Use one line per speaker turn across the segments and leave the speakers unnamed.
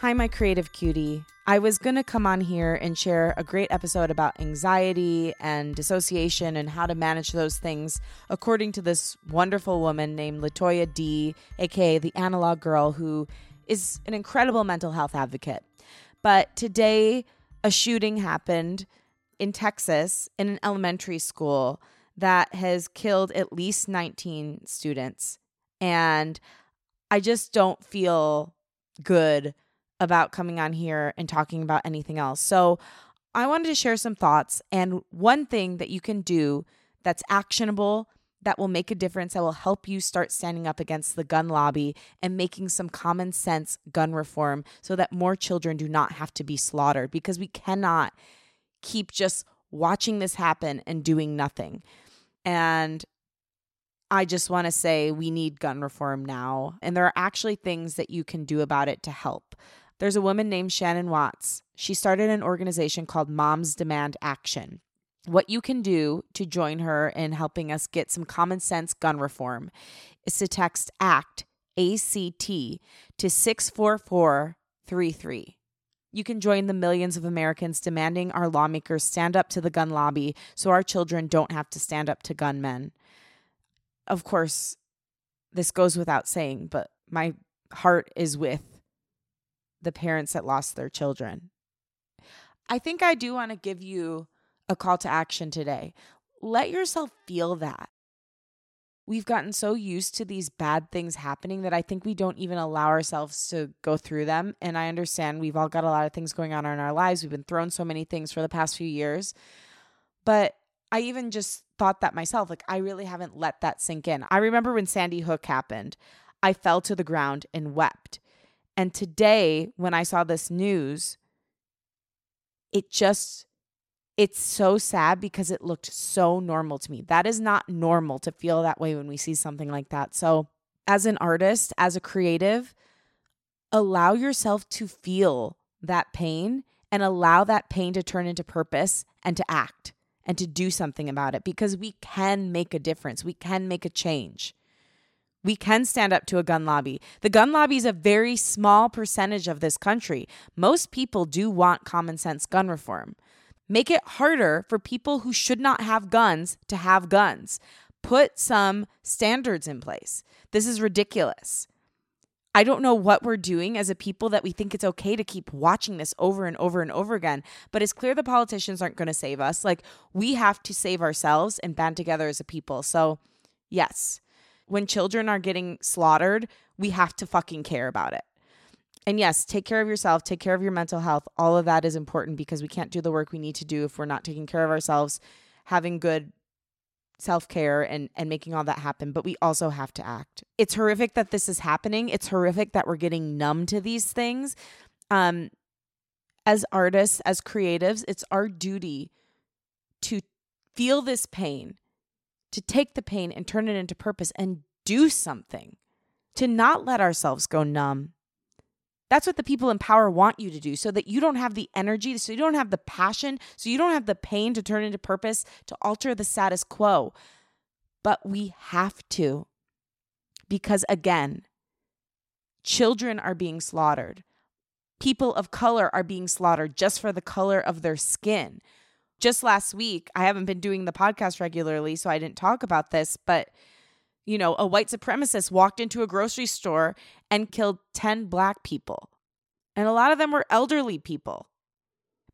Hi, my creative cutie. I was going to come on here and share a great episode about anxiety and dissociation and how to manage those things according to this wonderful woman named Latoya D, aka the analog girl, who is an incredible mental health advocate. But today, a shooting happened in Texas in an elementary school that has killed at least 19 students. And I just don't feel good about coming on here and talking about anything else. So I wanted to share some thoughts and one thing that you can do that's actionable that will make a difference that will help you start standing up against the gun lobby and making some common sense gun reform so that more children do not have to be slaughtered because we cannot keep just watching this happen and doing nothing. And I just want to say we need gun reform now. And there are actually things that you can do about it to help. There's a woman named Shannon Watts. She started an organization called Moms Demand Action. What you can do to join her in helping us get some common sense gun reform is to text ACT, ACT, to 64433. You can join the millions of Americans demanding our lawmakers stand up to the gun lobby so our children don't have to stand up to gunmen. Of course, this goes without saying, but my heart is with the parents that lost their children. I think I do want to give you a call to action today. Let yourself feel that. We've gotten so used to these bad things happening that I think we don't even allow ourselves to go through them. And I understand we've all got a lot of things going on in our lives. We've been thrown so many things for the past few years. But I even just thought that myself. Like, I really haven't let that sink in. I remember when Sandy Hook happened, I fell to the ground and wept and today, when I saw this news, it just, it's so sad because it looked so normal to me. That is not normal to feel that way when we see something like that. So, as an artist, as a creative, allow yourself to feel that pain and allow that pain to turn into purpose and to act and to do something about it because we can make a difference. We can make a change. We can stand up to a gun lobby. The gun lobby is a very small percentage of this country. Most people do want common sense gun reform. Make it harder for people who should not have guns to have guns. Put some standards in place. This is ridiculous. I don't know what we're doing as a people that we think it's okay to keep watching this over and over and over again, but it's clear the politicians aren't going to save us. Like, we have to save ourselves and band together as a people. So, yes, when children are getting slaughtered, we have to fucking care about it. And yes, take care of yourself, take care of your mental health. All of that is important because we can't do the work we need to do if we're not taking care of ourselves, having good self-care and and making all that happen, but we also have to act. It's horrific that this is happening. It's horrific that we're getting numb to these things. Um as artists, as creatives, it's our duty to feel this pain to take the pain and turn it into purpose and do something, to not let ourselves go numb. That's what the people in power want you to do so that you don't have the energy, so you don't have the passion, so you don't have the pain to turn into purpose, to alter the status quo. But we have to. Because again, children are being slaughtered. People of color are being slaughtered just for the color of their skin just last week, I haven't been doing the podcast regularly, so I didn't talk about this, but you know, a white supremacist walked into a grocery store and killed 10 black people. And a lot of them were elderly people.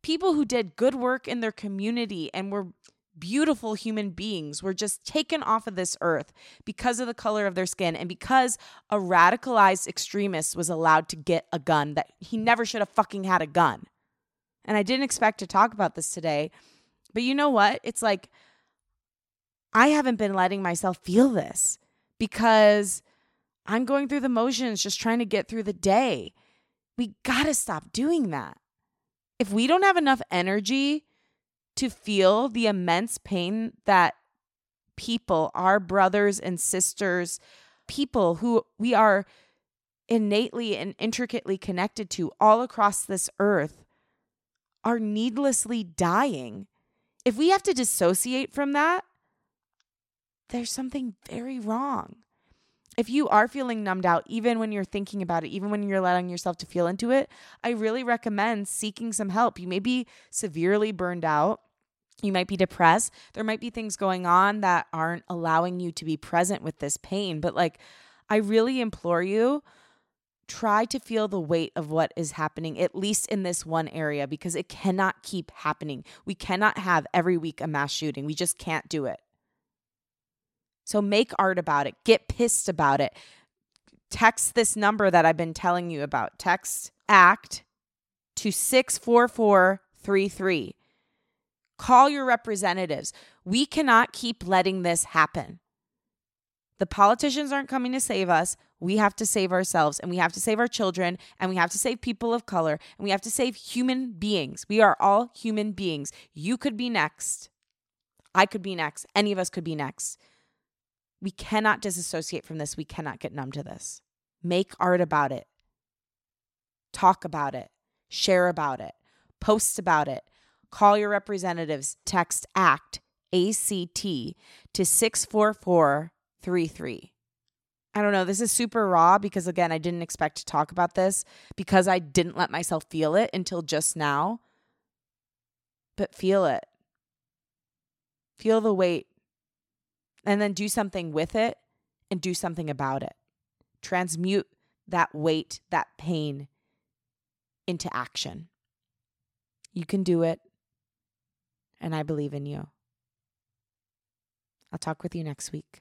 People who did good work in their community and were beautiful human beings were just taken off of this earth because of the color of their skin and because a radicalized extremist was allowed to get a gun that he never should have fucking had a gun. And I didn't expect to talk about this today but you know what? It's like I haven't been letting myself feel this because I'm going through the motions just trying to get through the day. We got to stop doing that. If we don't have enough energy to feel the immense pain that people, our brothers and sisters, people who we are innately and intricately connected to all across this earth, are needlessly dying if we have to dissociate from that, there's something very wrong. if you are feeling numbed out, even when you're thinking about it, even when you're allowing yourself to feel into it, I really recommend seeking some help. You may be severely burned out. You might be depressed. There might be things going on that aren't allowing you to be present with this pain. But, like, I really implore you try to feel the weight of what is happening, at least in this one area, because it cannot keep happening. We cannot have every week a mass shooting. We just can't do it. So make art about it, get pissed about it. Text this number that I've been telling you about. Text ACT to 64433. Call your representatives. We cannot keep letting this happen. The politicians aren't coming to save us. We have to save ourselves and we have to save our children and we have to save people of color and we have to save human beings. We are all human beings. You could be next. I could be next. Any of us could be next. We cannot disassociate from this. We cannot get numb to this. Make art about it. Talk about it. Share about it. Post about it. Call your representatives. Text ACT, ACT, to 64433. I don't know. This is super raw because, again, I didn't expect to talk about this because I didn't let myself feel it until just now. But feel it. Feel the weight and then do something with it and do something about it. Transmute that weight, that pain into action. You can do it. And I believe in you. I'll talk with you next week.